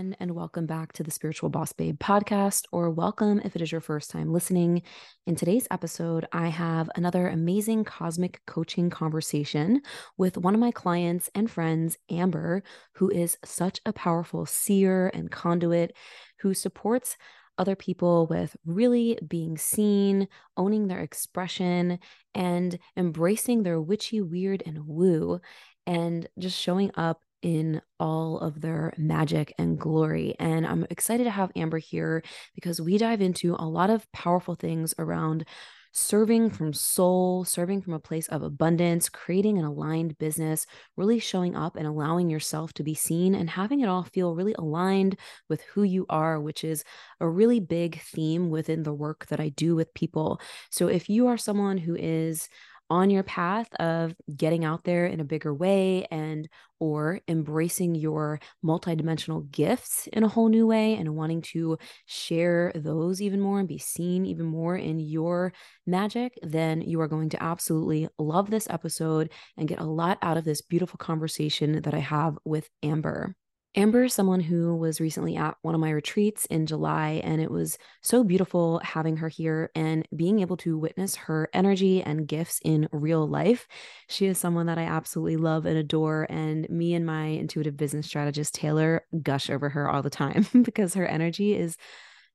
Friend, and welcome back to the Spiritual Boss Babe podcast, or welcome if it is your first time listening. In today's episode, I have another amazing cosmic coaching conversation with one of my clients and friends, Amber, who is such a powerful seer and conduit who supports other people with really being seen, owning their expression, and embracing their witchy, weird, and woo, and just showing up in all of their magic and glory. And I'm excited to have Amber here because we dive into a lot of powerful things around serving from soul, serving from a place of abundance, creating an aligned business, really showing up and allowing yourself to be seen and having it all feel really aligned with who you are, which is a really big theme within the work that I do with people. So if you are someone who is on your path of getting out there in a bigger way and or embracing your multidimensional gifts in a whole new way and wanting to share those even more and be seen even more in your magic then you are going to absolutely love this episode and get a lot out of this beautiful conversation that I have with Amber Amber is someone who was recently at one of my retreats in July, and it was so beautiful having her here and being able to witness her energy and gifts in real life. She is someone that I absolutely love and adore, and me and my intuitive business strategist, Taylor, gush over her all the time because her energy is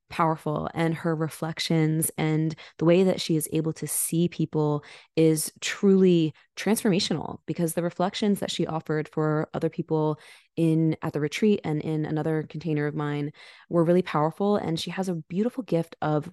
powerful and her reflections and the way that she is able to see people is truly transformational because the reflections that she offered for other people in at the retreat and in another container of mine were really powerful and she has a beautiful gift of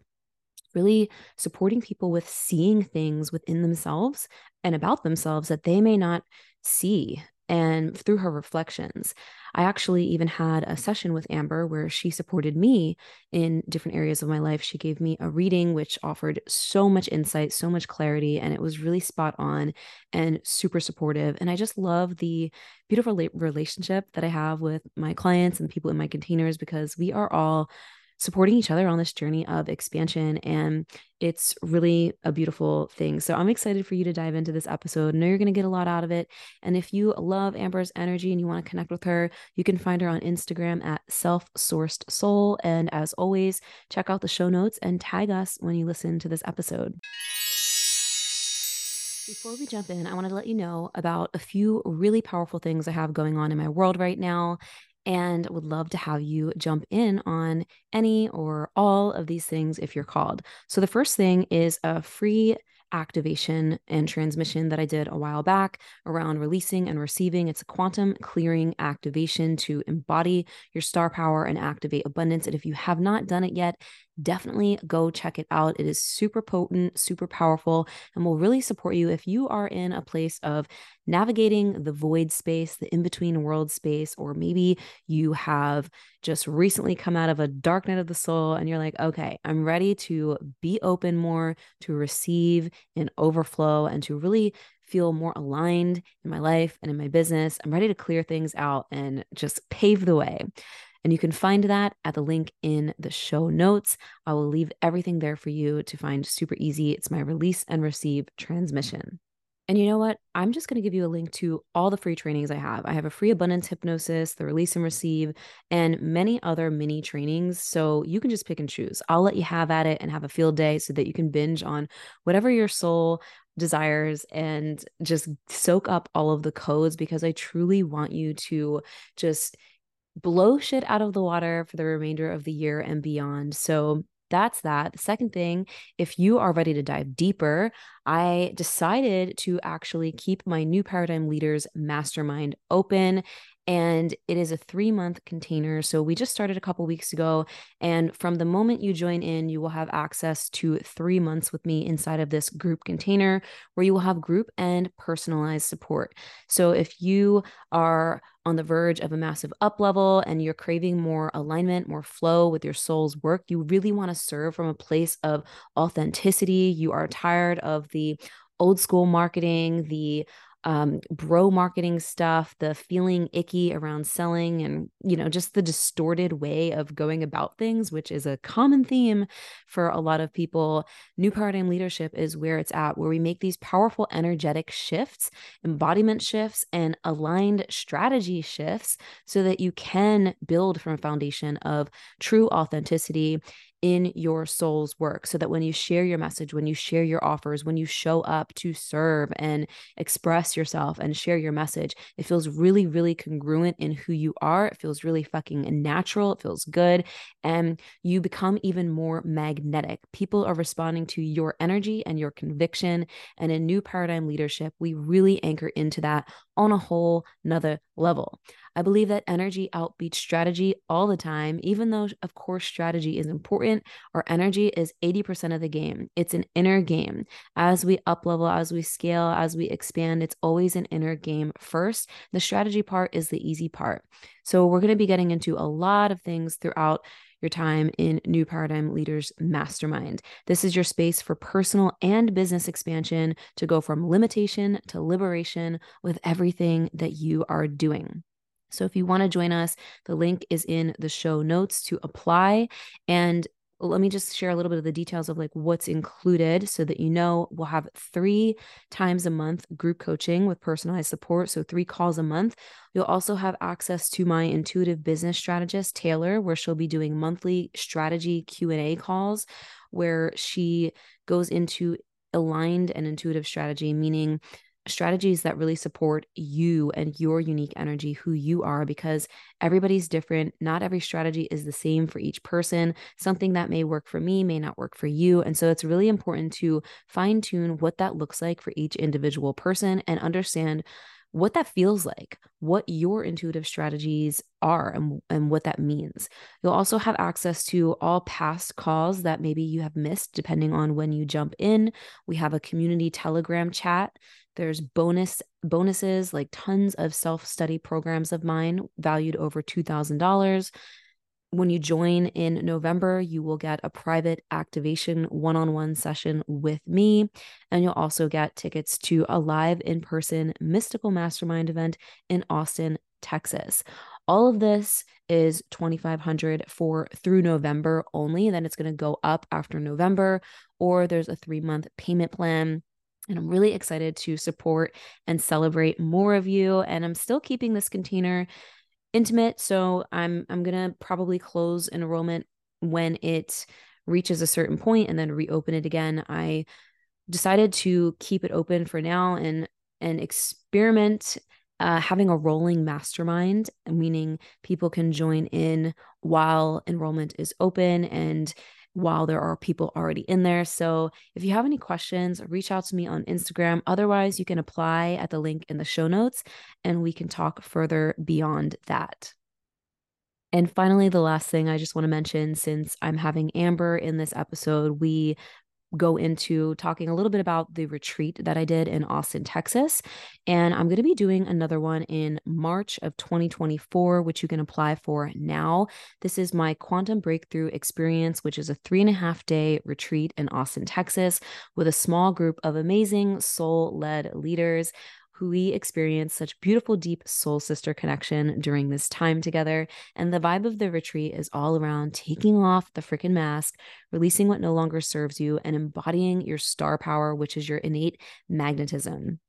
really supporting people with seeing things within themselves and about themselves that they may not see and through her reflections. I actually even had a session with Amber where she supported me in different areas of my life. She gave me a reading which offered so much insight, so much clarity, and it was really spot on and super supportive. And I just love the beautiful relationship that I have with my clients and people in my containers because we are all supporting each other on this journey of expansion. And it's really a beautiful thing. So I'm excited for you to dive into this episode. I know you're going to get a lot out of it. And if you love Amber's energy and you want to connect with her, you can find her on Instagram at self sourced soul. And as always, check out the show notes and tag us when you listen to this episode. Before we jump in, I wanted to let you know about a few really powerful things I have going on in my world right now and would love to have you jump in on any or all of these things if you're called. So, the first thing is a free activation and transmission that I did a while back around releasing and receiving. It's a quantum clearing activation to embody your star power and activate abundance. And if you have not done it yet, definitely go check it out. It is super potent, super powerful, and will really support you if you are in a place of navigating the void space, the in between world space, or maybe you have just recently come out of a dark night of the soul and you're like, okay, I'm ready to be open more, to receive and overflow, and to really feel more aligned in my life and in my business. I'm ready to clear things out and just pave the way. And you can find that at the link in the show notes. I will leave everything there for you to find super easy. It's my release and receive transmission. And you know what? I'm just going to give you a link to all the free trainings I have. I have a free abundance hypnosis, the release and receive, and many other mini trainings. So you can just pick and choose. I'll let you have at it and have a field day so that you can binge on whatever your soul desires and just soak up all of the codes because I truly want you to just blow shit out of the water for the remainder of the year and beyond. So that's that. The second thing, if you are ready to dive deeper, I decided to actually keep my new paradigm leaders mastermind open and it is a three month container. So we just started a couple weeks ago. And from the moment you join in, you will have access to three months with me inside of this group container where you will have group and personalized support. So if you are on the verge of a massive up level and you're craving more alignment, more flow with your soul's work, you really want to serve from a place of authenticity. You are tired of the old school marketing, the um, bro marketing stuff, the feeling icky around selling, and you know, just the distorted way of going about things, which is a common theme for a lot of people. New paradigm leadership is where it's at, where we make these powerful energetic shifts, embodiment shifts, and aligned strategy shifts so that you can build from a foundation of true authenticity in your soul's work so that when you share your message, when you share your offers, when you show up to serve and express yourself and share your message, it feels really, really congruent in who you are. It feels really fucking natural. It feels good. And you become even more magnetic. People are responding to your energy and your conviction. And in new paradigm leadership, we really anchor into that on a whole nother level. I believe that energy outbeats strategy all the time, even though, of course, strategy is important. Our energy is 80% of the game. It's an inner game. As we up level, as we scale, as we expand, it's always an inner game first. The strategy part is the easy part. So, we're going to be getting into a lot of things throughout your time in New Paradigm Leaders Mastermind. This is your space for personal and business expansion to go from limitation to liberation with everything that you are doing. So if you want to join us, the link is in the show notes to apply. And let me just share a little bit of the details of like what's included so that you know we'll have three times a month group coaching with personalized support so three calls a month. You'll also have access to my intuitive business strategist taylor where she'll be doing monthly strategy q&a calls where she goes into aligned and intuitive strategy meaning strategies that really support you and your unique energy, who you are, because everybody's different. Not every strategy is the same for each person. Something that may work for me may not work for you. And so it's really important to fine tune what that looks like for each individual person and understand what that feels like, what your intuitive strategies are, and, and what that means. You'll also have access to all past calls that maybe you have missed, depending on when you jump in. We have a community Telegram chat. There's bonus bonuses like tons of self-study programs of mine valued over $2,000 when you join in November, you will get a private activation one on one session with me. And you'll also get tickets to a live in person mystical mastermind event in Austin, Texas. All of this is 2500 for through November only. Then it's going to go up after November, or there's a three month payment plan. And I'm really excited to support and celebrate more of you. And I'm still keeping this container intimate. So I'm I'm gonna probably close enrollment when it reaches a certain point and then reopen it again. I decided to keep it open for now and and experiment uh, having a rolling mastermind, meaning people can join in while enrollment is open and while there are people already in there. So if you have any questions, reach out to me on Instagram. Otherwise, you can apply at the link in the show notes and we can talk further beyond that. And finally, the last thing I just want to mention since I'm having Amber in this episode, we go into talking a little bit about the retreat that I did in Austin, Texas. And I'm going to be doing another one in March of 2024, which you can apply for now. This is my quantum breakthrough experience, which is a three and a half day retreat in Austin, Texas, with a small group of amazing soul led leaders who we experienced such beautiful, deep soul sister connection during this time together. And the vibe of the retreat is all around taking off the freaking mask, releasing what no longer serves you, and embodying your star power, which is your innate magnetism.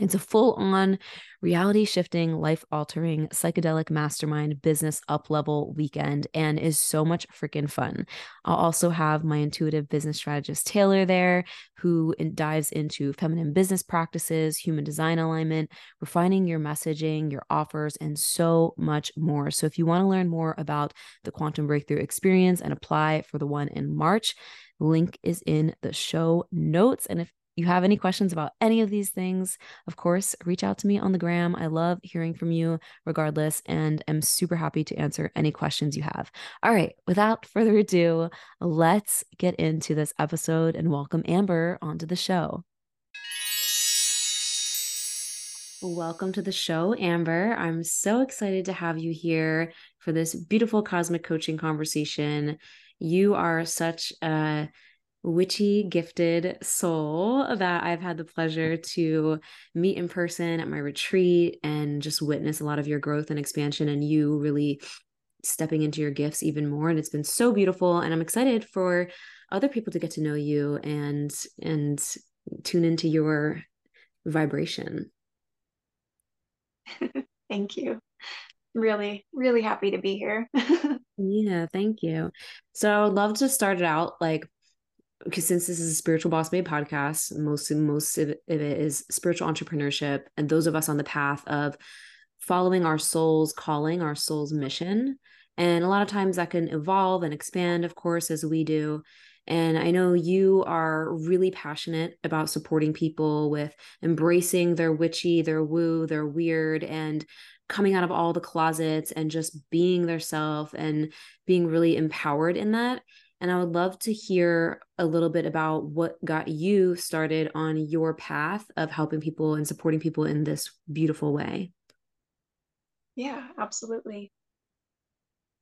It's a full on reality shifting, life altering, psychedelic mastermind business up level weekend and is so much freaking fun. I'll also have my intuitive business strategist Taylor there, who dives into feminine business practices, human design alignment, refining your messaging, your offers, and so much more. So if you want to learn more about the quantum breakthrough experience and apply for the one in March, link is in the show notes. And if you have any questions about any of these things, of course, reach out to me on the gram. I love hearing from you regardless, and am super happy to answer any questions you have. All right, without further ado, let's get into this episode and welcome Amber onto the show. Welcome to the show, Amber. I'm so excited to have you here for this beautiful cosmic coaching conversation. You are such a witchy gifted soul that I've had the pleasure to meet in person at my retreat and just witness a lot of your growth and expansion and you really stepping into your gifts even more and it's been so beautiful and I'm excited for other people to get to know you and and tune into your vibration. Thank you. Really, really happy to be here. yeah, thank you. So I would love to start it out like because since this is a spiritual boss babe podcast most most of it is spiritual entrepreneurship and those of us on the path of following our soul's calling our soul's mission. And a lot of times that can evolve and expand of course as we do. And i know you are really passionate about supporting people with embracing their witchy their woo their weird and coming out of all the closets and just being their self and being really empowered in that and I would love to hear a little bit about what got you started on your path of helping people and supporting people in this beautiful way. Yeah, absolutely.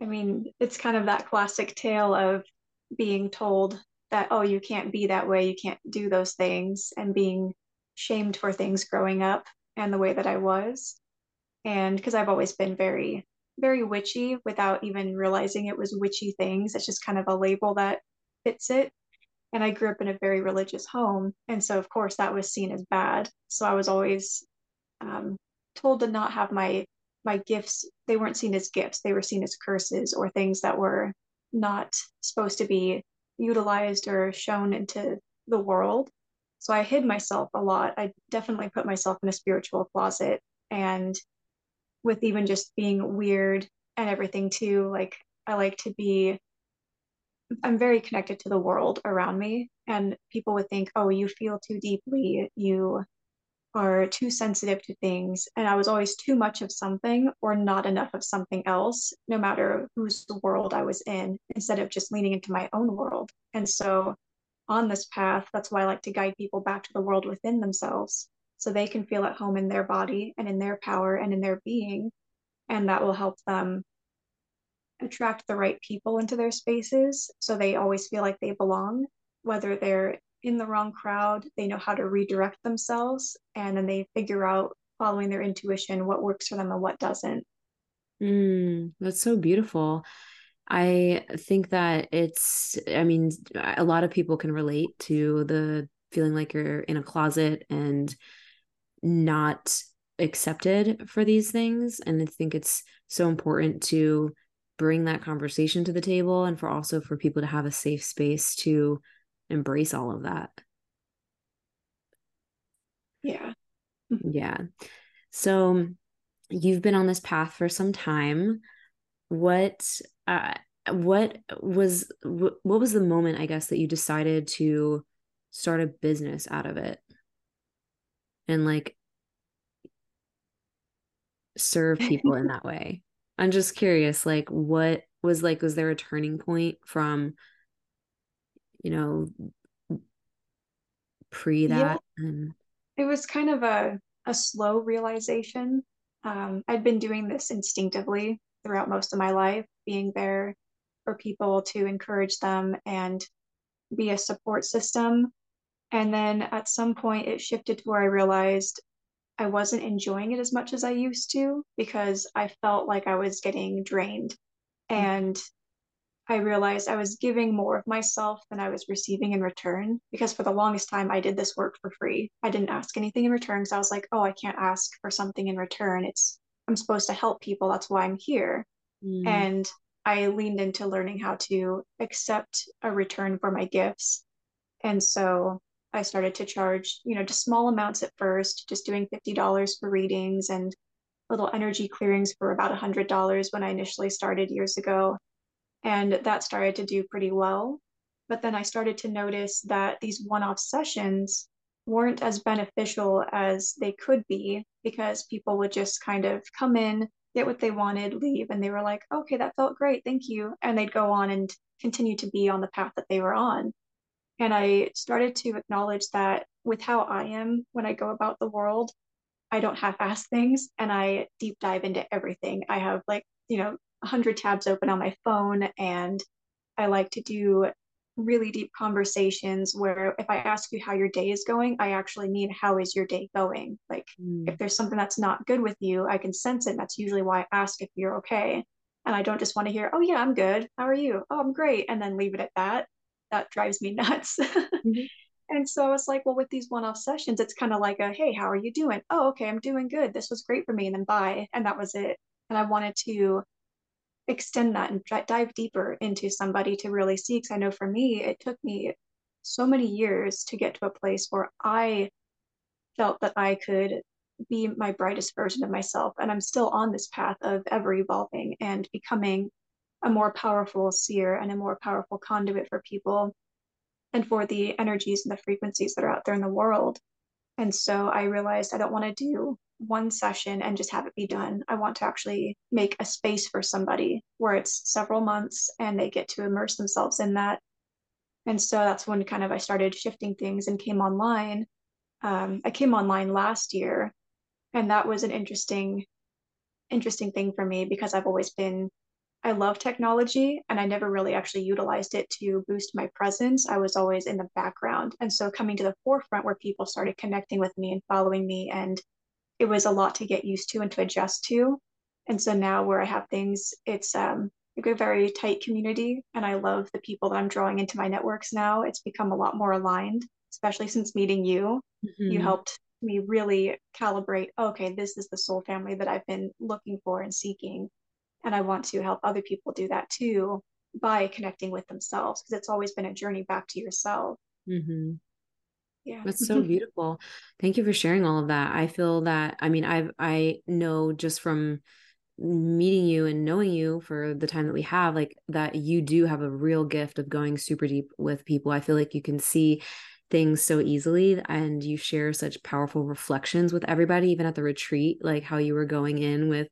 I mean, it's kind of that classic tale of being told that, oh, you can't be that way, you can't do those things, and being shamed for things growing up and the way that I was. And because I've always been very very witchy without even realizing it was witchy things. It's just kind of a label that fits it. And I grew up in a very religious home. And so, of course, that was seen as bad. So I was always um, told to not have my my gifts they weren't seen as gifts they were seen as curses or things that were not supposed to be utilized or shown into the world so i hid myself a lot i definitely put myself in a spiritual closet and with even just being weird and everything too. Like I like to be I'm very connected to the world around me and people would think, "Oh, you feel too deeply. You are too sensitive to things." And I was always too much of something or not enough of something else, no matter whose world I was in, instead of just leaning into my own world. And so on this path, that's why I like to guide people back to the world within themselves so they can feel at home in their body and in their power and in their being. And that will help them attract the right people into their spaces so they always feel like they belong, whether they're in the wrong crowd, they know how to redirect themselves and then they figure out following their intuition what works for them and what doesn't. Mm, that's so beautiful. I think that it's, I mean, a lot of people can relate to the feeling like you're in a closet and not accepted for these things. And i think it's so important to bring that conversation to the table and for also for people to have a safe space to embrace all of that. Yeah. Yeah. So you've been on this path for some time. What uh, what was what was the moment i guess that you decided to start a business out of it and like serve people in that way. I'm just curious, like, what was like, was there a turning point from, you know, pre that? Yeah. And... It was kind of a, a slow realization. Um, I'd been doing this instinctively throughout most of my life, being there for people to encourage them and be a support system. And then at some point, it shifted to where I realized I wasn't enjoying it as much as I used to because I felt like I was getting drained. And I realized I was giving more of myself than I was receiving in return because for the longest time I did this work for free. I didn't ask anything in return because I was like, oh, I can't ask for something in return. It's I'm supposed to help people. That's why I'm here. Mm. And I leaned into learning how to accept a return for my gifts. And so I started to charge, you know, just small amounts at first, just doing $50 for readings and little energy clearings for about $100 when I initially started years ago. And that started to do pretty well. But then I started to notice that these one off sessions weren't as beneficial as they could be because people would just kind of come in, get what they wanted, leave, and they were like, okay, that felt great, thank you. And they'd go on and continue to be on the path that they were on. And I started to acknowledge that with how I am when I go about the world, I don't half ass things and I deep dive into everything. I have like, you know, 100 tabs open on my phone and I like to do really deep conversations where if I ask you how your day is going, I actually mean how is your day going? Like mm. if there's something that's not good with you, I can sense it. That's usually why I ask if you're okay. And I don't just want to hear, oh yeah, I'm good. How are you? Oh, I'm great. And then leave it at that. That drives me nuts. mm-hmm. And so I was like, well, with these one-off sessions, it's kind of like a, hey, how are you doing? Oh, okay, I'm doing good. This was great for me. And then bye. And that was it. And I wanted to extend that and dive deeper into somebody to really see. Because I know for me, it took me so many years to get to a place where I felt that I could be my brightest version of myself. And I'm still on this path of ever evolving and becoming a more powerful seer and a more powerful conduit for people and for the energies and the frequencies that are out there in the world. And so I realized I don't want to do one session and just have it be done. I want to actually make a space for somebody where it's several months and they get to immerse themselves in that. And so that's when kind of I started shifting things and came online. Um, I came online last year, and that was an interesting, interesting thing for me because I've always been, I love technology and I never really actually utilized it to boost my presence. I was always in the background. And so coming to the forefront where people started connecting with me and following me and it was a lot to get used to and to adjust to. And so now where I have things, it's um, like a very tight community. And I love the people that I'm drawing into my networks now. It's become a lot more aligned, especially since meeting you. Mm-hmm. You helped me really calibrate okay, this is the soul family that I've been looking for and seeking. And I want to help other people do that too by connecting with themselves because it's always been a journey back to yourself. Mm-hmm. Yeah. That's so beautiful. Thank you for sharing all of that. I feel that i mean i've i know just from meeting you and knowing you for the time that we have like that you do have a real gift of going super deep with people. I feel like you can see things so easily and you share such powerful reflections with everybody even at the retreat like how you were going in with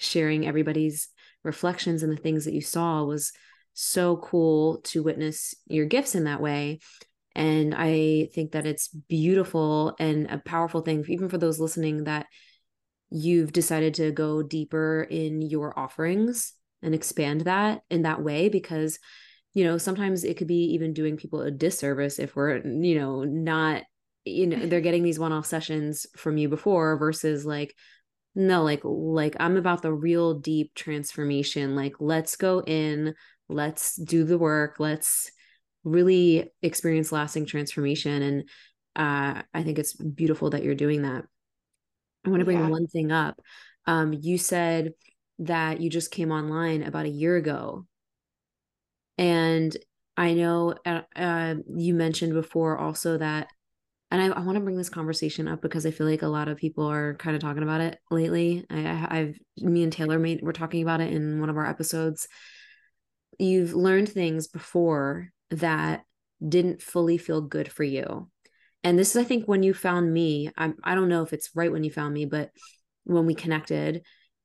sharing everybody's reflections and the things that you saw was so cool to witness your gifts in that way. And I think that it's beautiful and a powerful thing, even for those listening, that you've decided to go deeper in your offerings and expand that in that way because you know sometimes it could be even doing people a disservice if we're you know not you know they're getting these one-off sessions from you before versus like no like like i'm about the real deep transformation like let's go in let's do the work let's really experience lasting transformation and uh, i think it's beautiful that you're doing that. I want to bring yeah. one thing up. Um, you said that you just came online about a year ago. And i know uh, uh, you mentioned before also that and I, I want to bring this conversation up because I feel like a lot of people are kind of talking about it lately. I, I've me and Taylor made we're talking about it in one of our episodes. You've learned things before that didn't fully feel good for you. And this is, I think, when you found me. I'm, I don't know if it's right when you found me, but when we connected,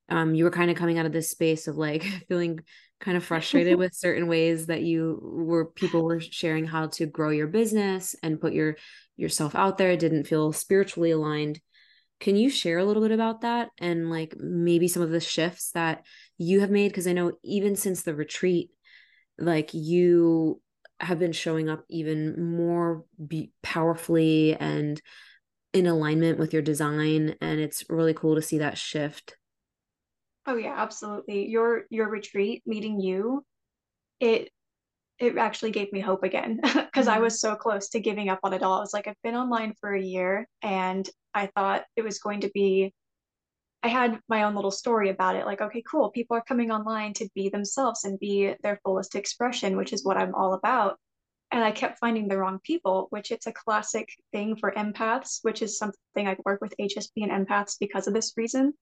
um, you were kind of coming out of this space of like feeling kind of frustrated with certain ways that you were people were sharing how to grow your business and put your yourself out there. Didn't feel spiritually aligned. Can you share a little bit about that and like maybe some of the shifts that you have made? Because I know even since the retreat, like you have been showing up even more be- powerfully and in alignment with your design and it's really cool to see that shift oh yeah absolutely your your retreat meeting you it it actually gave me hope again because mm-hmm. I was so close to giving up on it all. I was like, I've been online for a year and I thought it was going to be, I had my own little story about it. Like, okay, cool. People are coming online to be themselves and be their fullest expression, which is what I'm all about. And I kept finding the wrong people, which it's a classic thing for empaths, which is something I work with HSP and empaths because of this reason.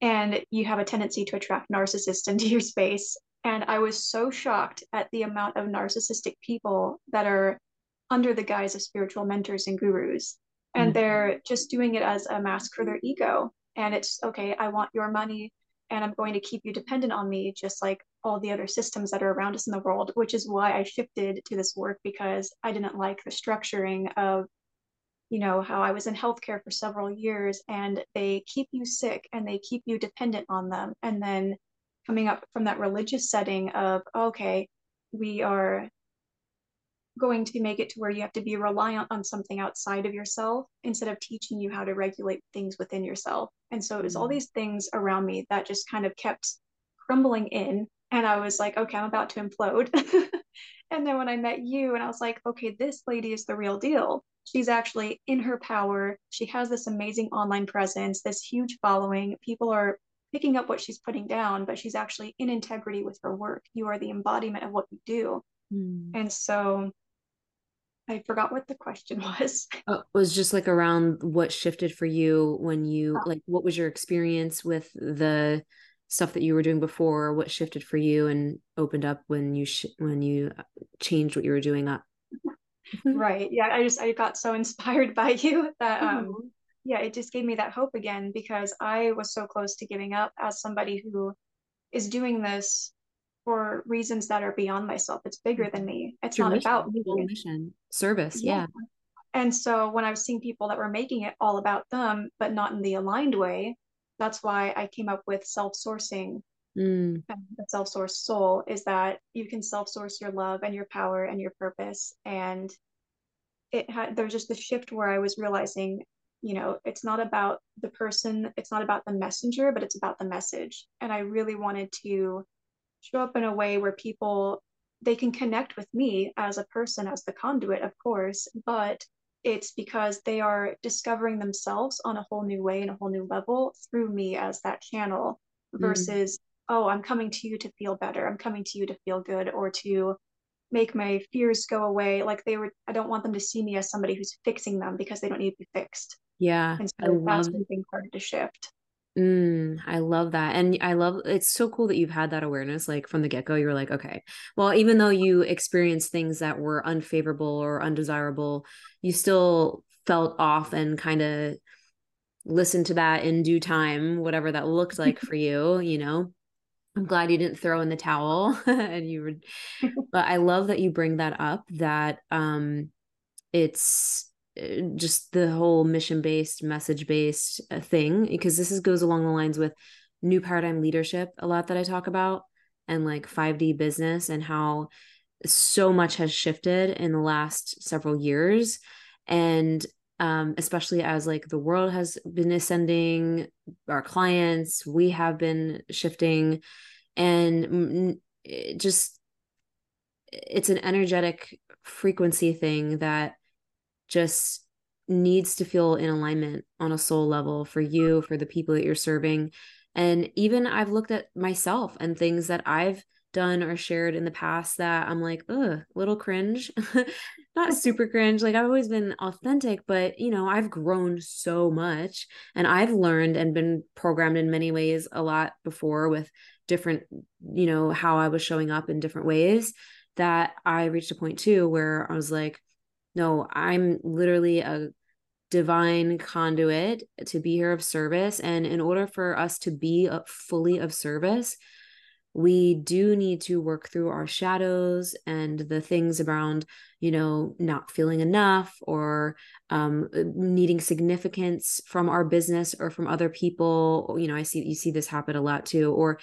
And you have a tendency to attract narcissists into your space. And I was so shocked at the amount of narcissistic people that are under the guise of spiritual mentors and gurus. And mm-hmm. they're just doing it as a mask for their ego. And it's okay, I want your money and I'm going to keep you dependent on me, just like all the other systems that are around us in the world, which is why I shifted to this work because I didn't like the structuring of, you know, how I was in healthcare for several years and they keep you sick and they keep you dependent on them. And then coming up from that religious setting of okay we are going to make it to where you have to be reliant on something outside of yourself instead of teaching you how to regulate things within yourself and so it was all mm-hmm. these things around me that just kind of kept crumbling in and i was like okay i'm about to implode and then when i met you and i was like okay this lady is the real deal she's actually in her power she has this amazing online presence this huge following people are picking up what she's putting down, but she's actually in integrity with her work. You are the embodiment of what you do. Mm. And so I forgot what the question was. Oh, it was just like around what shifted for you when you oh. like what was your experience with the stuff that you were doing before what shifted for you and opened up when you sh- when you uh, changed what you were doing up right yeah i just i got so inspired by you that um mm-hmm yeah, it just gave me that hope again because I was so close to giving up as somebody who is doing this for reasons that are beyond myself. It's bigger than me. It's not mission, about me. Mission, service, yeah. yeah. And so when I was seeing people that were making it all about them, but not in the aligned way, that's why I came up with self-sourcing. Mm. The self-source soul is that you can self-source your love and your power and your purpose. And it had there's just the shift where I was realizing you know it's not about the person it's not about the messenger but it's about the message and i really wanted to show up in a way where people they can connect with me as a person as the conduit of course but it's because they are discovering themselves on a whole new way and a whole new level through me as that channel mm. versus mm. oh i'm coming to you to feel better i'm coming to you to feel good or to make my fears go away like they were i don't want them to see me as somebody who's fixing them because they don't need to be fixed yeah. And so I that's love when started to shift. Mm, I love that. And I love it's so cool that you've had that awareness like from the get go. You're like, okay, well, even though you experienced things that were unfavorable or undesirable, you still felt off and kind of listened to that in due time, whatever that looked like for you, you know. I'm glad you didn't throw in the towel and you were but I love that you bring that up that um it's just the whole mission based message based uh, thing because this is goes along the lines with new paradigm leadership a lot that i talk about and like 5d business and how so much has shifted in the last several years. And um, especially as like the world has been ascending our clients we have been shifting and it just it's an energetic frequency thing that just needs to feel in alignment on a soul level for you, for the people that you're serving. And even I've looked at myself and things that I've done or shared in the past that I'm like, ugh, little cringe. Not super cringe. Like I've always been authentic, but you know, I've grown so much and I've learned and been programmed in many ways a lot before with different, you know, how I was showing up in different ways that I reached a point too where I was like, no, I'm literally a divine conduit to be here of service. And in order for us to be fully of service, we do need to work through our shadows and the things around you know not feeling enough or um, needing significance from our business or from other people you know i see you see this happen a lot too or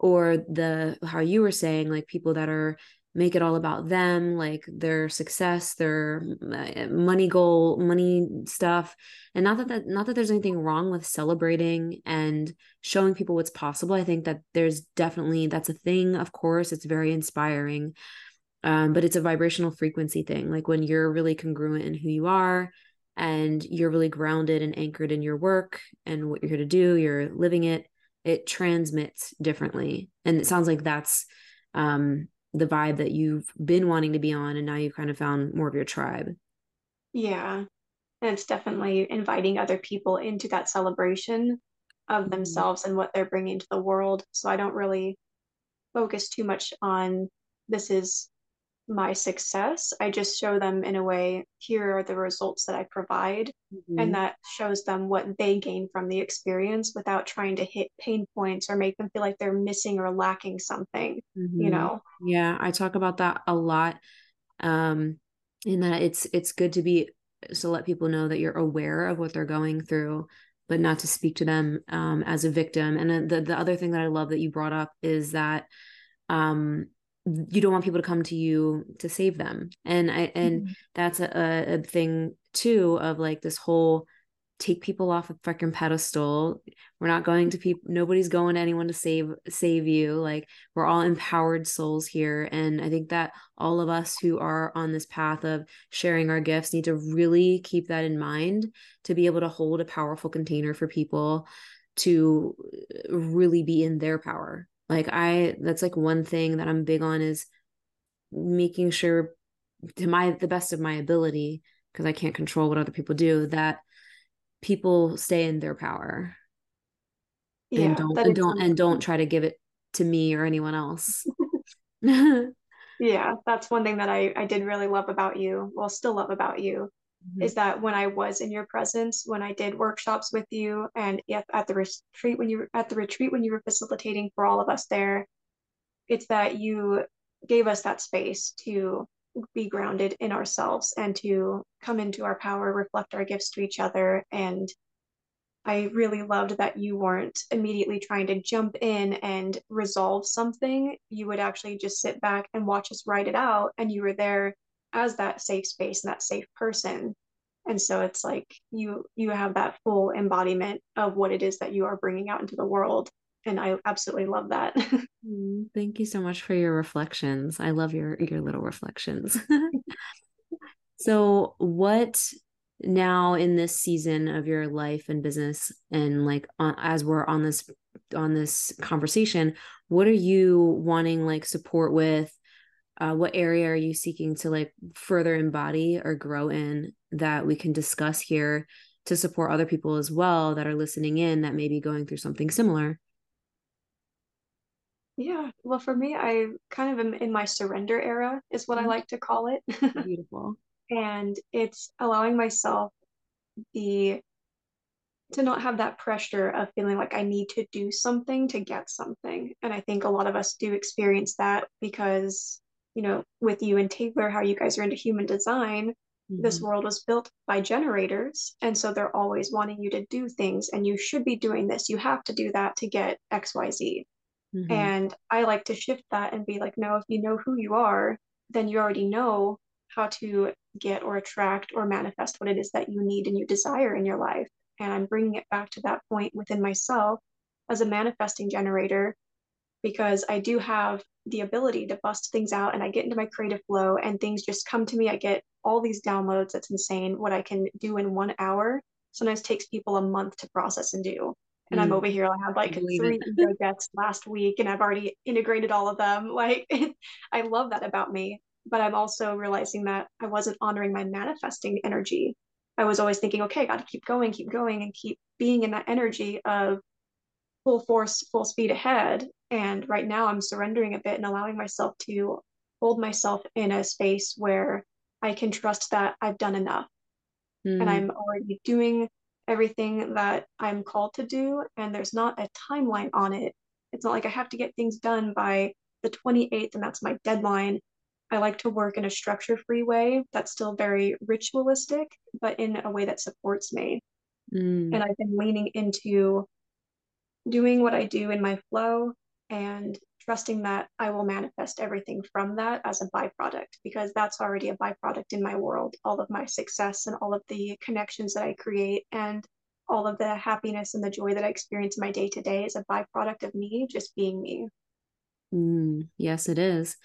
or the how you were saying like people that are make it all about them like their success their uh, money goal money stuff. And not that, that not that there's anything wrong with celebrating and showing people what's possible. I think that there's definitely that's a thing of course it's very inspiring um, but it's a vibrational frequency thing. Like when you're really congruent in who you are and you're really grounded and anchored in your work and what you're here to do you're living it it transmits differently. And it sounds like that's um the vibe that you've been wanting to be on and now you've kind of found more of your tribe. Yeah. And it's definitely inviting other people into that celebration of mm-hmm. themselves and what they're bringing to the world. So i don't really focus too much on this is my success. I just show them in a way, here are the results that I provide. Mm-hmm. And that shows them what they gain from the experience without trying to hit pain points or make them feel like they're missing or lacking something, mm-hmm. you know? Yeah, I talk about that a lot. Um, in that it's it's good to be to let people know that you're aware of what they're going through but not to speak to them um, as a victim and the the other thing that i love that you brought up is that um, you don't want people to come to you to save them. And i and mm-hmm. that's a, a thing too of like this whole take people off a freaking pedestal. We're not going to people nobody's going to anyone to save save you. Like we're all empowered souls here. And i think that all of us who are on this path of sharing our gifts need to really keep that in mind to be able to hold a powerful container for people to really be in their power like I that's like one thing that I'm big on is making sure to my the best of my ability because I can't control what other people do that people stay in their power. Yeah, and don't and don't and don't try to give it to me or anyone else. yeah, that's one thing that I I did really love about you. Well, still love about you mm-hmm. is that when I was in your presence, when I did workshops with you, and if at the retreat when you at the retreat when you were facilitating for all of us there, it's that you gave us that space to be grounded in ourselves and to come into our power, reflect our gifts to each other. And I really loved that you weren't immediately trying to jump in and resolve something. You would actually just sit back and watch us write it out. And you were there as that safe space and that safe person. And so it's like you you have that full embodiment of what it is that you are bringing out into the world. And i absolutely love that. Mm, thank you so much for your reflections. I love your your little reflections. So what now in this season of your life and business and like on, as we're on this on this conversation what are you wanting like support with uh, what area are you seeking to like further embody or grow in that we can discuss here to support other people as well that are listening in that may be going through something similar yeah well for me i kind of am in my surrender era is what mm-hmm. i like to call it beautiful and it's allowing myself the to not have that pressure of feeling like I need to do something to get something. And I think a lot of us do experience that because you know, with you and Taylor, how you guys are into human design, mm-hmm. this world was built by generators. And so they're always wanting you to do things and you should be doing this. You have to do that to get XYZ. Mm-hmm. And I like to shift that and be like, no, if you know who you are, then you already know how to get or attract or manifest what it is that you need and you desire in your life. And I'm bringing it back to that point within myself as a manifesting generator because I do have the ability to bust things out and I get into my creative flow and things just come to me. I get all these downloads. That's insane. What I can do in one hour sometimes takes people a month to process and do. And mm. I'm over here. I had like three guests last week and I've already integrated all of them. Like I love that about me. But I'm also realizing that I wasn't honoring my manifesting energy. I was always thinking, okay, I got to keep going, keep going, and keep being in that energy of full force, full speed ahead. And right now I'm surrendering a bit and allowing myself to hold myself in a space where I can trust that I've done enough mm. and hmm. I'm already doing everything that I'm called to do. And there's not a timeline on it. It's not like I have to get things done by the 28th and that's my deadline. I like to work in a structure free way that's still very ritualistic, but in a way that supports me. Mm. And I've been leaning into doing what I do in my flow and trusting that I will manifest everything from that as a byproduct because that's already a byproduct in my world. All of my success and all of the connections that I create and all of the happiness and the joy that I experience in my day to day is a byproduct of me just being me. Mm, yes, it is.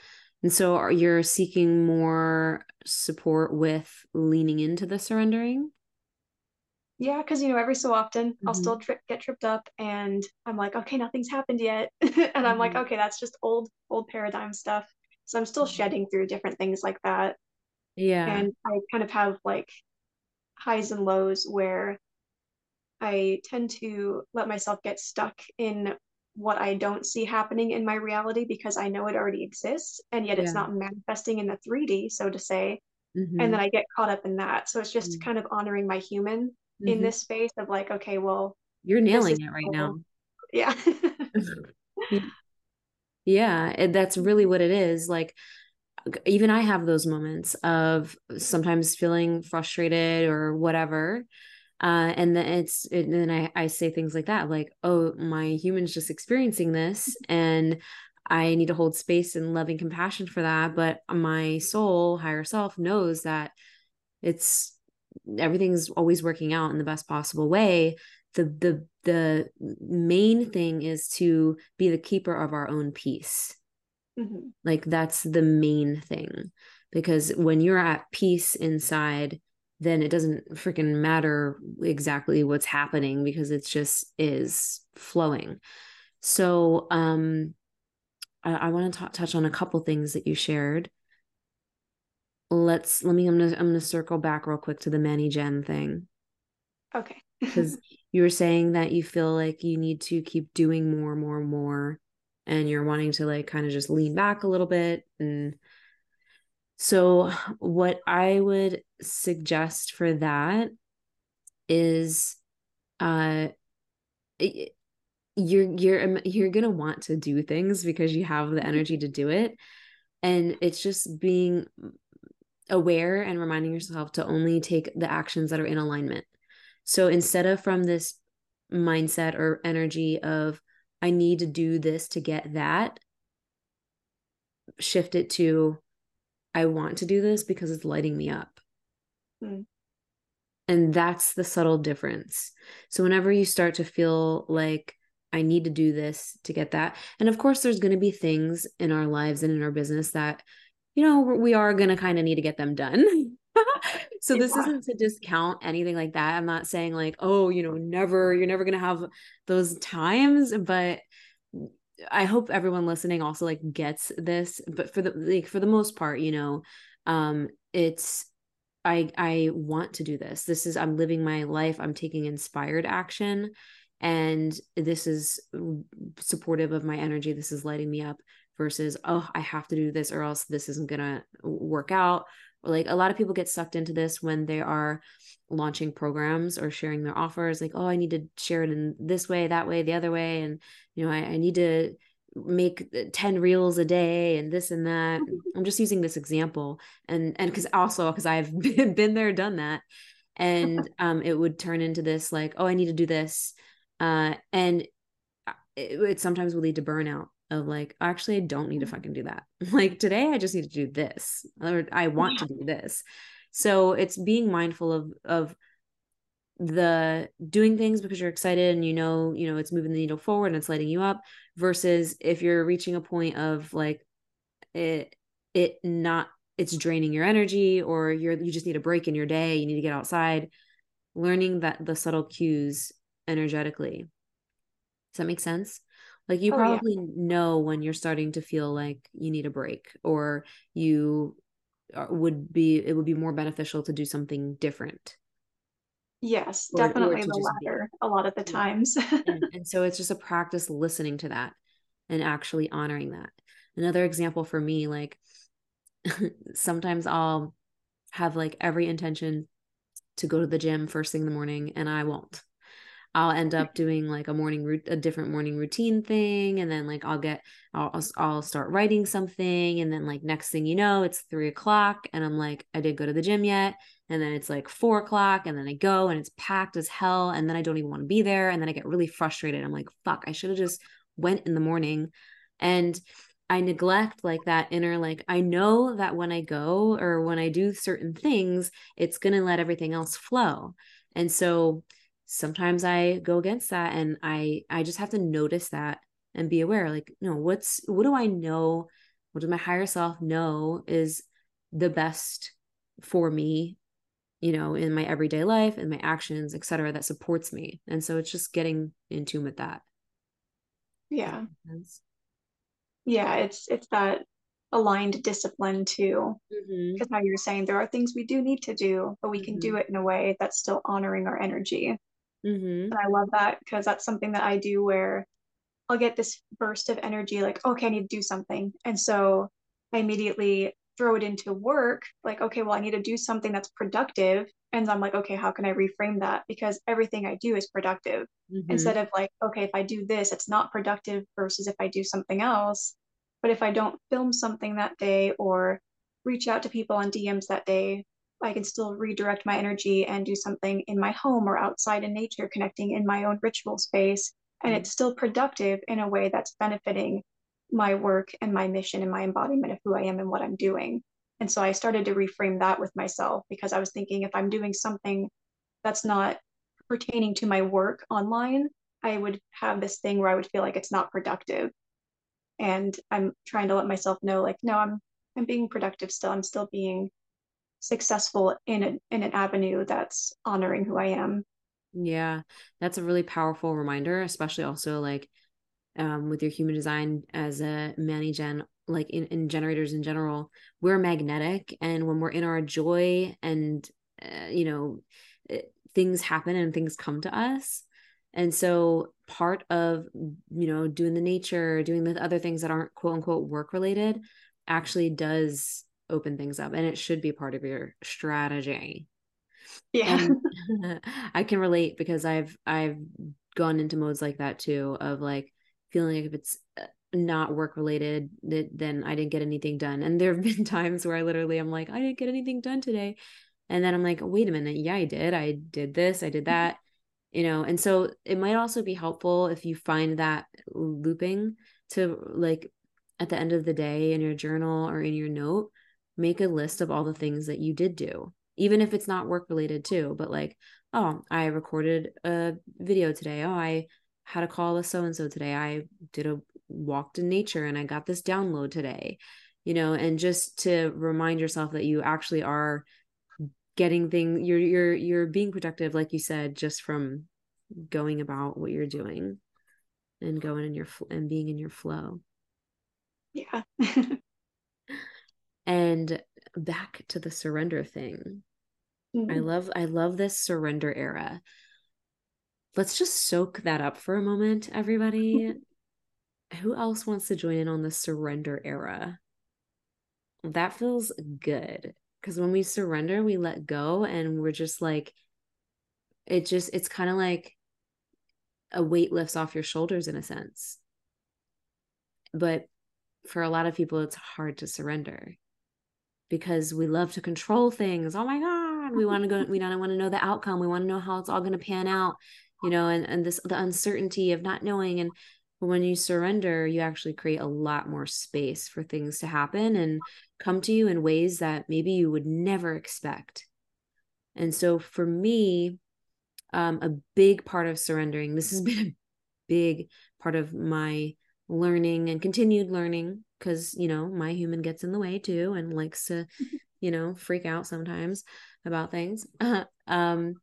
And so are you seeking more support with leaning into the surrendering? Yeah, because you know, every so often mm-hmm. I'll still trip get tripped up and I'm like, okay, nothing's happened yet. and mm-hmm. I'm like, mm-hmm. okay, that's just old, old paradigm stuff. So I'm still mm-hmm. shedding through different things like that. Yeah. And I kind of have like highs and lows where I tend to let myself get stuck in what I don't see happening in my reality because I know it already exists and yet yeah. it's not manifesting in the 3D, so to say. Mm-hmm. And then I get caught up in that. So it's just mm-hmm. kind of honoring my human mm-hmm. in this space of like, okay, well, you're nailing it right cool. now. Yeah. yeah, that's really what it is. Like, even I have those moments of sometimes feeling frustrated or whatever uh, and then it's and then I, I say things like that like oh my human's just experiencing this and i need to hold space and loving compassion for that but my soul higher self knows that it's everything's always working out in the best possible way the the the main thing is to be the keeper of our own peace mm-hmm. like that's the main thing because when you're at peace inside then it doesn't freaking matter exactly what's happening because it's just is flowing. So um I, I want to touch on a couple things that you shared. Let's let me I'm gonna I'm gonna circle back real quick to the Manny Gen thing. Okay. Because you were saying that you feel like you need to keep doing more, more, more, and you're wanting to like kind of just lean back a little bit and so, what I would suggest for that is uh you're you're you're going to want to do things because you have the energy to do it and it's just being aware and reminding yourself to only take the actions that are in alignment. So instead of from this mindset or energy of I need to do this to get that, shift it to I want to do this because it's lighting me up. Mm. And that's the subtle difference. So, whenever you start to feel like I need to do this to get that, and of course, there's going to be things in our lives and in our business that, you know, we are going to kind of need to get them done. so this yeah. isn't to discount anything like that. I'm not saying like, oh, you know, never, you're never going to have those times, but I hope everyone listening also like gets this, but for the like for the most part, you know, um it's I I want to do this. This is I'm living my life. I'm taking inspired action and this is supportive of my energy. This is lighting me up versus oh, I have to do this or else this isn't going to work out. Like a lot of people get sucked into this when they are launching programs or sharing their offers like oh i need to share it in this way that way the other way and you know i, I need to make 10 reels a day and this and that. I'm just using this example and and because also because i've been, been there done that and um it would turn into this like oh i need to do this uh and it, it sometimes will lead to burnout of like actually i don't need to mm-hmm. fucking do that like today i just need to do this or i want yeah. to do this so it's being mindful of of the doing things because you're excited and you know, you know, it's moving the needle forward and it's lighting you up versus if you're reaching a point of like it it not it's draining your energy or you're you just need a break in your day, you need to get outside, learning that the subtle cues energetically. Does that make sense? Like you oh, probably yeah. know when you're starting to feel like you need a break or you would be it would be more beneficial to do something different yes or, definitely or the latter be. a lot of the times and, and so it's just a practice listening to that and actually honoring that another example for me like sometimes i'll have like every intention to go to the gym first thing in the morning and i won't I'll end mm-hmm. up doing like a morning route, a different morning routine thing, and then like I'll get, I'll I'll start writing something, and then like next thing you know, it's three o'clock, and I'm like, I didn't go to the gym yet, and then it's like four o'clock, and then I go, and it's packed as hell, and then I don't even want to be there, and then I get really frustrated. I'm like, fuck, I should have just went in the morning, And I neglect like that inner, like, I know that when I go or when I do certain things, it's going to let everything else flow. And so sometimes I go against that and I, I just have to notice that and be aware, like, no, what's, what do I know? What does my higher self know is the best for me, you know, in my everyday life and my actions, etc., that supports me. And so it's just getting in tune with that. Yeah yeah it's it's that aligned discipline too because mm-hmm. now you're saying there are things we do need to do but we mm-hmm. can do mm-hmm. it in a way that's still honoring our energy mm-hmm. and i love that because that's something that i do where i'll get this burst of energy like okay i need to do something. And so i immediately throw it into work like okay well i need to do something that's productive. And i'm like okay how can i reframe that? Because everything i do is productive. Mm-hmm. instead of like okay if i do this it's not productive versus if i do something else. But if i don't film something that day or reach out to people on dms that day i can still redirect my energy and do something in my home or outside in nature connecting in my own ritual space and mm-hmm. it's still productive in a way that's benefiting my work and my mission and my embodiment of who I am and what I'm doing. And so I started to reframe that with myself because I was thinking if I'm doing something that's not pertaining to my work online, I would have this thing where I would feel like it's not productive. And I'm trying to let myself know like no, I'm I'm being productive still. I'm still being successful in a, in an avenue that's honoring who I am. Yeah, that's a really powerful reminder, especially also like um, with your human design as a Manny Gen, like in, in generators in general, we're magnetic. And when we're in our joy and, uh, you know, it, eh, things happen and things come to us. And so part of, you know, doing the nature, doing the other things that aren't quote unquote work related actually does open things up and it should be part of your strategy. Yeah. I can relate because I've I've gone into modes like that too of like feeling like if it's uh, not work related that then I didn't get anything done. And there have been times where I literally I'm like, I didn't get anything done today. And then I'm like, wait a minute, yeah, I did. I did this, I did mm-hmm. that, you know. And so it might also be helpful if you find that looping to like at the end of the day in your journal or in your note, make a list of all the things that you did do, even if it's not work related too. But like, oh, I recorded a video today. Oh, I had a call with so and so today. I did a walked in nature and I got this download today, you know, and just to remind yourself that you actually are getting things you're you're you're being productive like you said just from going about what you're doing and going in your and being in your flow. Yeah. and back to the surrender thing. Mm-hmm. I love I love this surrender era let's just soak that up for a moment, everybody. Who else wants to join in on the surrender era? That feels good because when we surrender, we let go and we're just like, it just, it's kind of like a weight lifts off your shoulders in a sense. But for a lot of people, it's hard to surrender because we love to control things. Oh my God. We want to go, we don't want to know the outcome. We want to know how it's all going to pan out you know and and this the uncertainty of not knowing and when you surrender you actually create a lot more space for things to happen and come to you in ways that maybe you would never expect and so for me um, a big part of surrendering this has been a big part of my learning and continued learning because you know my human gets in the way too and likes to you know freak out sometimes about things um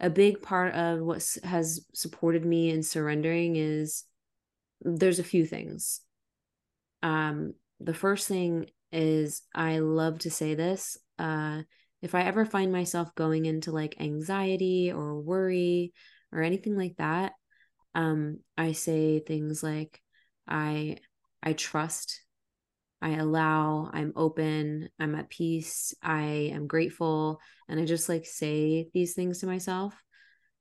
a big part of what has supported me in surrendering is there's a few things. Um, the first thing is I love to say this. Uh, if I ever find myself going into like anxiety or worry or anything like that, um, I say things like, I I trust, I allow, I'm open, I'm at peace, I am grateful, and I just like say these things to myself.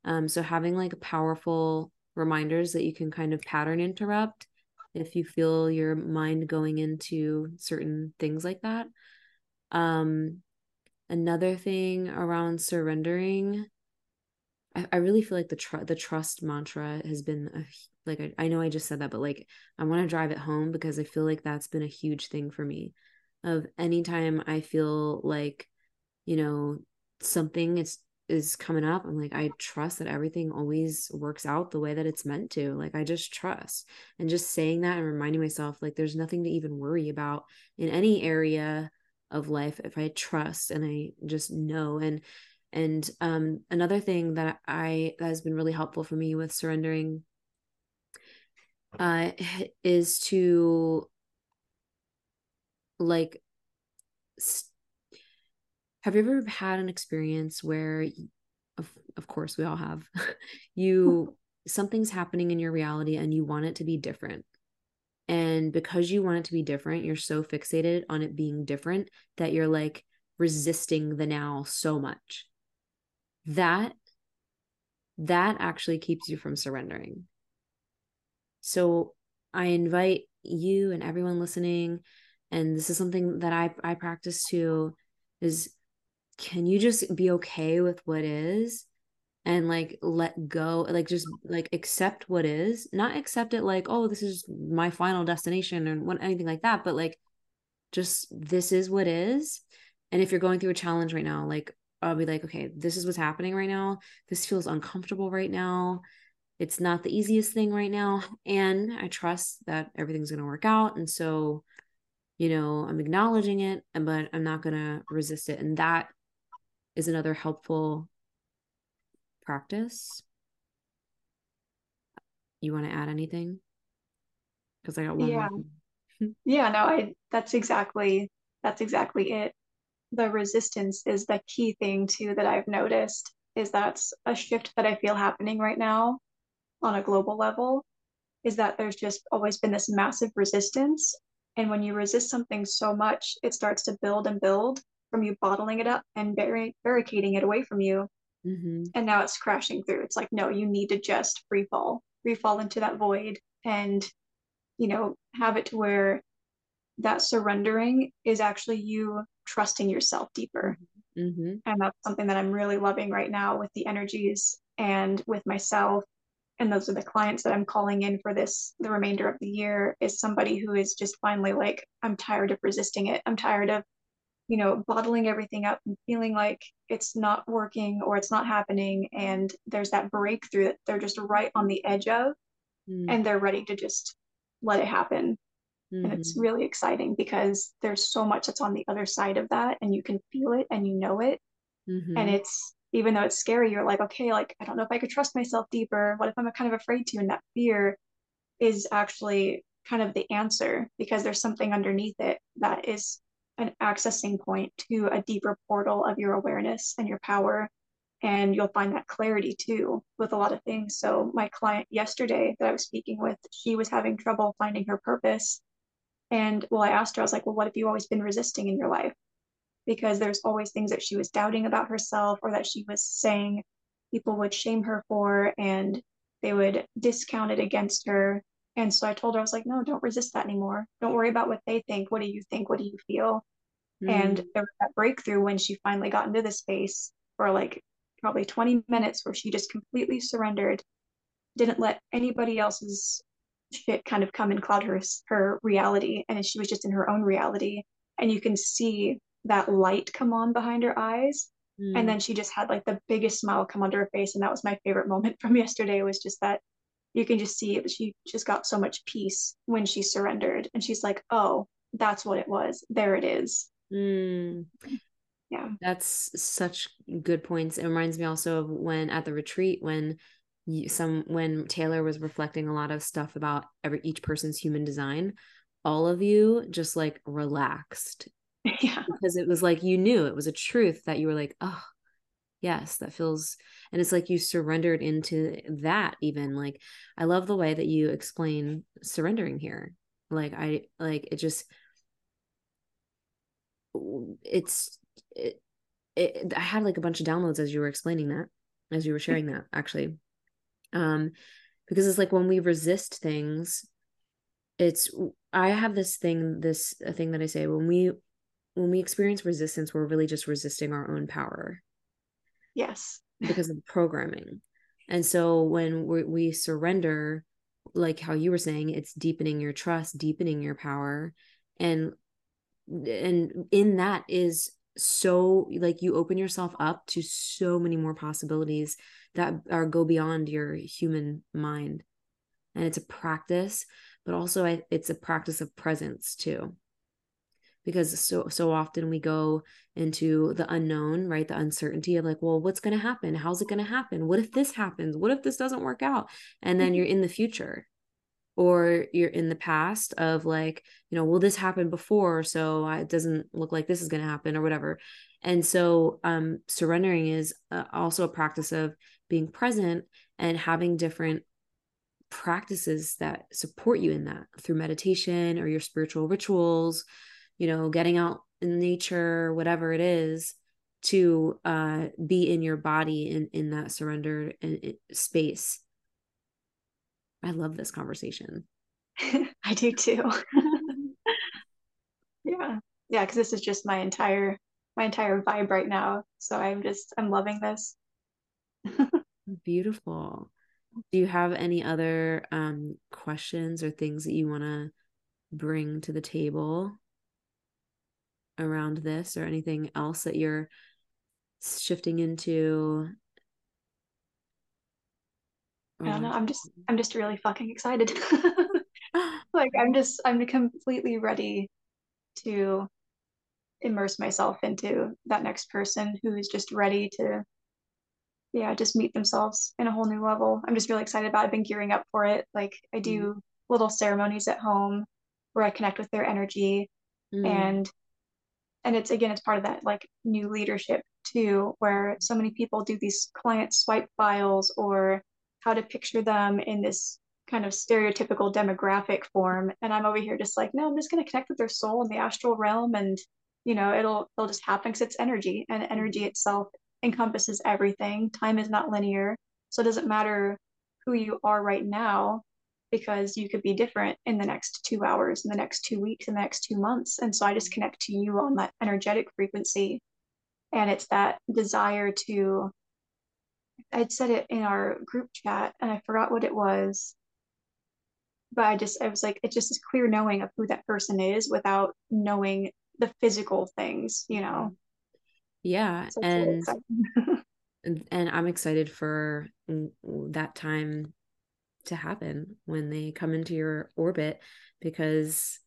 Um, so having like powerful reminders that you can kind of pattern interrupt if you feel your mind going into certain things like that. Um, another thing around surrendering, I, really feel like the tr- the trust mantra has been a like I, I know I just said that, but like I want to drive it home because I feel like that's been a huge thing for me. Of anytime I feel like, you know, something is is coming up, I'm like, I trust that everything always works out the way that it's meant to. Like I just trust. And just saying that and reminding myself like there's nothing to even worry about in any area of life if I trust and I just know. And and um another thing that I that has been really helpful for me with surrendering uh is to like st- have you ever had an experience where of, of course we all have you something's happening in your reality and you want it to be different. And because you want it to be different you're so fixated on it being different that you're like resisting the now so much. That that actually keeps you from surrendering so I invite you and everyone listening, and this is something that I, I practice too, is can you just be okay with what is and like let go like just like accept what is? Not accept it like oh this is my final destination or what anything like that but like just this is what is. And if you're going through a challenge right now like i'll be like okay this is what's happening right now. This feels uncomfortable right now it's not the easiest thing right now and i trust that everything's going to work out and so you know i'm acknowledging it but i'm not going to resist it and that is another helpful practice. You want to add anything? Because i got one yeah. yeah no i that's exactly that's exactly it. The resistance is the key thing too that i've noticed is that's a shift that i feel happening right now on a global level is that there's just always been this massive resistance. And when you resist something so much, it starts to build and build from you bottling it up and bar- barricading it away from you. Mm-hmm. And now it's crashing through. It's like, no, you need to just free fall, free fall into that void and, you know, have it to where that surrendering is actually you trusting yourself deeper. Mm-hmm. And that's something that I'm really loving right now with the energies and with myself and those are the clients that I'm calling in for this the remainder of the year is somebody who is just finally like I'm tired of resisting it. I'm tired of you know bottling everything up and feeling like it's not working or it's not happening and there's that breakthrough that they're just right on the edge of mm. and they're ready to just let it happen. Mm-hmm. And it's mm-hmm. really exciting because there's so much that's on the other side of that and you can feel it and you know it. Mm-hmm. And it's even though it's scary, you're like, okay, like, I don't know if I could trust myself deeper. What if I'm kind of afraid to? And that fear is actually kind of the answer because there's something underneath it that is an accessing point to a deeper portal of your awareness and your power. And you'll find that clarity too with a lot of things. So, my client yesterday that I was speaking with, she was having trouble finding her purpose. And well, I asked her, I was like, well, what have you always been resisting in your life? Because there's always things that she was doubting about herself or that she was saying people would shame her for and they would discount it against her. And so I told her, I was like, no, don't resist that anymore. Don't worry about what they think. What do you think? What do you feel? Mm. And there was that breakthrough when she finally got into the space for like probably 20 minutes where she just completely surrendered, didn't let anybody else's shit kind of come and cloud her her reality. And she was just in her own reality. And you can see that light come on behind her eyes. Mm. And then she just had like the biggest smile come onto her face. And that was my favorite moment from yesterday was just that you can just see it. She just got so much peace when she surrendered. And she's like, oh, that's what it was. There it is. Mm. Yeah. That's such good points. It reminds me also of when at the retreat, when you, some when Taylor was reflecting a lot of stuff about every each person's human design, all of you just like relaxed yeah. because it was like you knew it was a truth that you were like oh yes that feels and it's like you surrendered into that even like i love the way that you explain surrendering here like i like it just it's it, it i had like a bunch of downloads as you were explaining that as you were sharing that actually um because it's like when we resist things it's i have this thing this thing that i say when we when we experience resistance, we're really just resisting our own power. Yes. because of programming. And so when we, we surrender, like how you were saying it's deepening your trust deepening your power and and in that is so like you open yourself up to so many more possibilities that are go beyond your human mind and it's a practice but also it's a practice of presence too because so so often we go into the unknown right? The uncertainty of like well what's going to happen? How's it going to happen? What if this happens? What if this doesn't work out? And then mm-hmm. you're in the future or you're in the past of like you know will this happen before so it doesn't look like this is going to happen or whatever. And so um surrendering is uh, also a practice of being present and having different practices that support you in that through meditation or your spiritual rituals you know getting out in nature whatever it is to uh be in your body in in that surrender space I love this conversation. I do too. yeah. Yeah, because this is just my entire my entire vibe right now. So I'm just I'm loving this. Beautiful. Do you have any other um questions or things that you want to bring to the table around this or anything else that you're shifting into I don't know. I'm just I'm just really fucking excited. like I'm just I'm completely ready to immerse myself into that next person who is just ready to yeah, just meet themselves in a whole new level. I'm just really excited about it. I've been gearing up for it. Like I do mm. little ceremonies at home where I connect with their energy mm. and and it's again it's part of that like new leadership too where so many people do these client swipe files or how to picture them in this kind of stereotypical demographic form. And i'm over here just like no i'm just going to connect with their soul in the astral realm and you know it'll it'll just happen because it's energy and energy itself encompasses everything. Time is not linear. So it doesn't matter who you are right now because you could be different in the next two hours in the next two weeks in the next two months and so i just connect to you on that energetic frequency and it's that desire to I'd said it in our group chat and I forgot what it was. But I just, I was like, it's just this clear knowing of who that person is without knowing the physical things, you know? Yeah. So and, and I'm excited for that time to happen when they come into your orbit because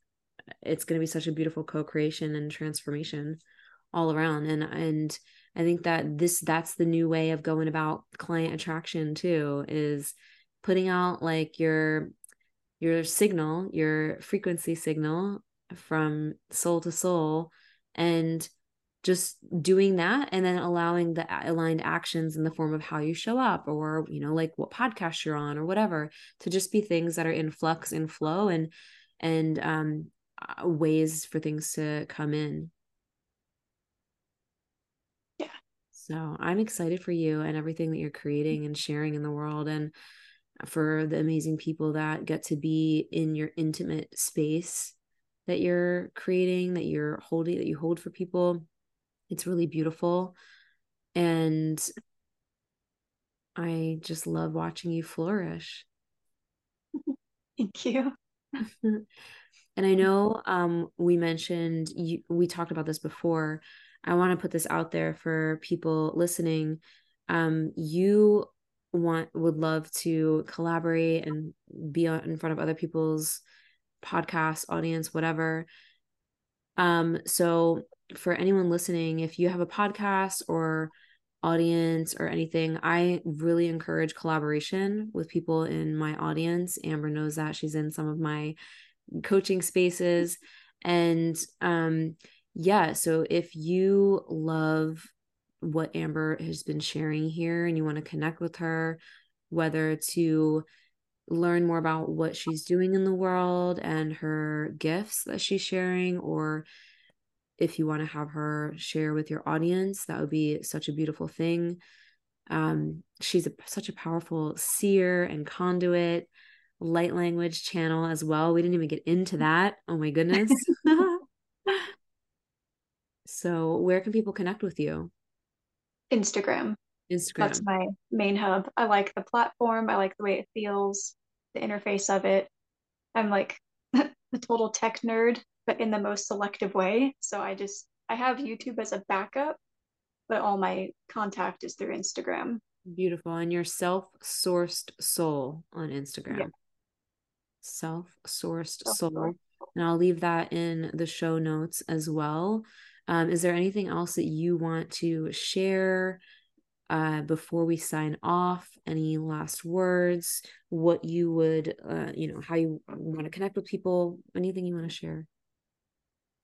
it's going to be such a beautiful co-creation and transformation all around. And and I think that this that's the new way of going about client attraction too is putting out like your your signal, your frequency signal from soul to soul and just doing that and then allowing the aligned actions in the form of how you show up or you know like what podcast you're on or whatever to just be things that are in flux and flow and and um ways for things to come in Yeah. So I'm excited for you and everything that you're creating and sharing in the world and for the amazing people that get to be in your intimate space that you're creating, that you're holding, that you hold for people. It's really beautiful. And I just love watching you flourish. Thank you. and I know um, we mentioned you, we talked about this before I want to put this out there for people listening. Um, you want would love to collaborate and be in front of other people's podcast audience, whatever. Um, so for anyone listening, if you have a podcast or audience or anything, I really encourage collaboration with people in my audience. Amber knows that she's in some of my coaching spaces. And um, yeah, so if you love what Amber has been sharing here and you want to connect with her, whether to learn more about what she's doing in the world and her gifts that she's sharing, or if you want to have her share with your audience, that would be such a beautiful thing. Um, she's a, such a powerful seer and conduit, light language channel as well. We didn't even get into that. Oh my goodness. So, where can people connect with you? Instagram. Instagram. That's my main hub. I like the platform. I like the way it feels. the interface of it. I'm like the total tech nerd, but in the most selective way. So I just I have YouTube as a backup, but all my contact is through Instagram. Beautiful. And your self-sourced soul on Instagram. Yeah. Self-sourced soul. And I'll leave that in the show notes as well. Um, is there anything else that you want to share uh, before we sign off? Any last words? What you would, uh, you know, how you want to connect with people? Anything you want to share?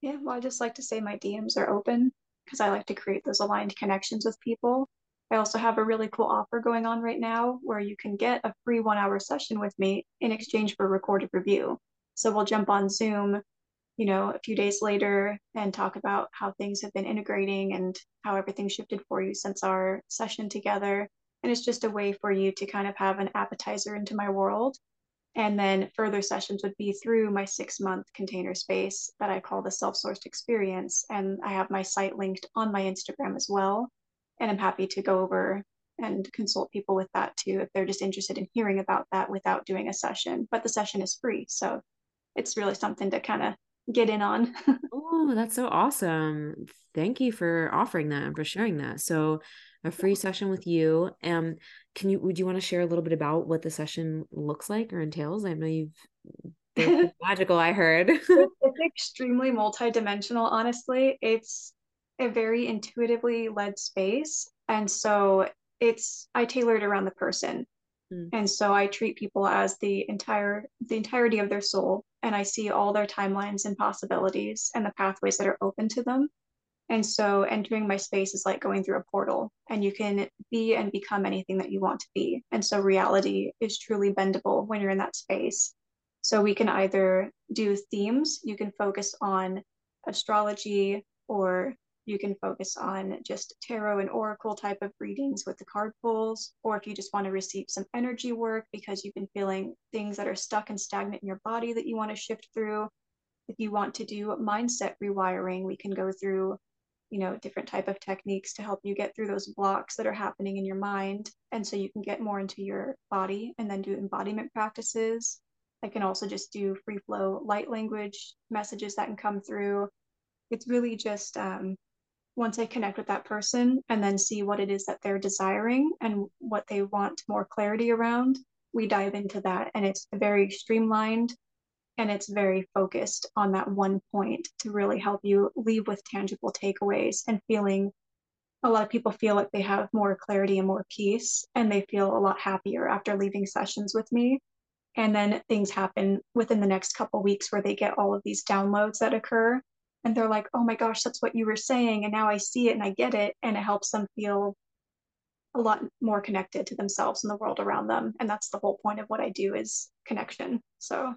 Yeah, well, I just like to say my DMs are open because I like to create those aligned connections with people. I also have a really cool offer going on right now where you can get a free one hour session with me in exchange for a recorded review. So we'll jump on Zoom, you know, a few days later and talk about how things have been integrating and how everything shifted for you since our session together. And it's just a way for you to kind of have an appetizer into my world. And then further sessions would be through my six month container space that I call the self sourced experience. And I have my site linked on my Instagram as well. And I'm happy to go over and consult people with that too if they're just interested in hearing about that without doing a session. But the session is free. So it's really something to kind of get in on. oh, that's so awesome. Thank you for offering that and for sharing that. So a free session with you. Um, can you would you want to share a little bit about what the session looks like or entails? I know you've magical, I heard. it's, extremely multidimensional, honestly. It's a very intuitively led space. And so it's I tailor it around the person. Mm. And so I treat people as the entire the entirety of their soul and I see all their timelines and possibilities and the pathways that are open to them. And so entering my space is like going through a portal and you can be and become anything that you want to be. And so reality is truly bendable when you're in that space. So we can either do themes, you can focus on astrology or you can focus on just tarot and oracle type of readings with the card pulls, or if you just want to receive some energy work because you've been feeling things that are stuck and stagnant in your body that you want to shift through. If you want to do mindset rewiring, we can go through, you know, different type of techniques to help you get through those blocks that are happening in your mind. And so you can get more into your body and then do embodiment practices. I can also just do free flow light language messages that can come through. It's really just um, once I connect with that person and then see what it is that they're desiring and what they want more clarity around, we dive into that. And it's very streamlined and it's very focused on that one point to really help you leave with tangible takeaways and feeling. A lot of people feel like they have more clarity and more peace, and they feel a lot happier after leaving sessions with me. And then things happen within the next couple weeks where they get all of these downloads that occur and they're like, oh my gosh, that's what you were saying. And now I see it and I get it. And it helps them feel a lot more connected to themselves and the world around them. And that's the whole point of what I do is connection. So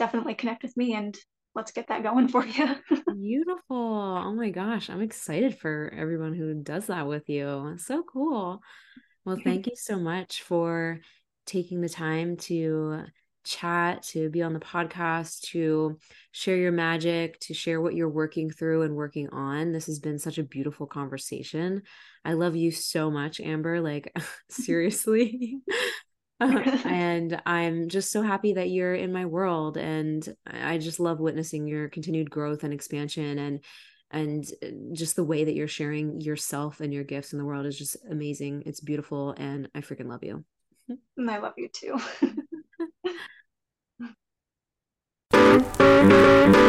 definitely connect with me and let's get that going for you. Beautiful. Oh my gosh. I'm excited for everyone who does that with you. So cool. Well, thank you so much for taking the time to chat, to be on the podcast, to share your magic, to share what you're working through and working on. This has been such a beautiful conversation. I love you so much, Amber. Like, seriously. and I'm just so happy that you're in my world. And I just love witnessing your continued growth and expansion and and uh, just the way that you're sharing yourself and your gifts in the world is just amazing. It's beautiful and I freaking love you. And I love you too.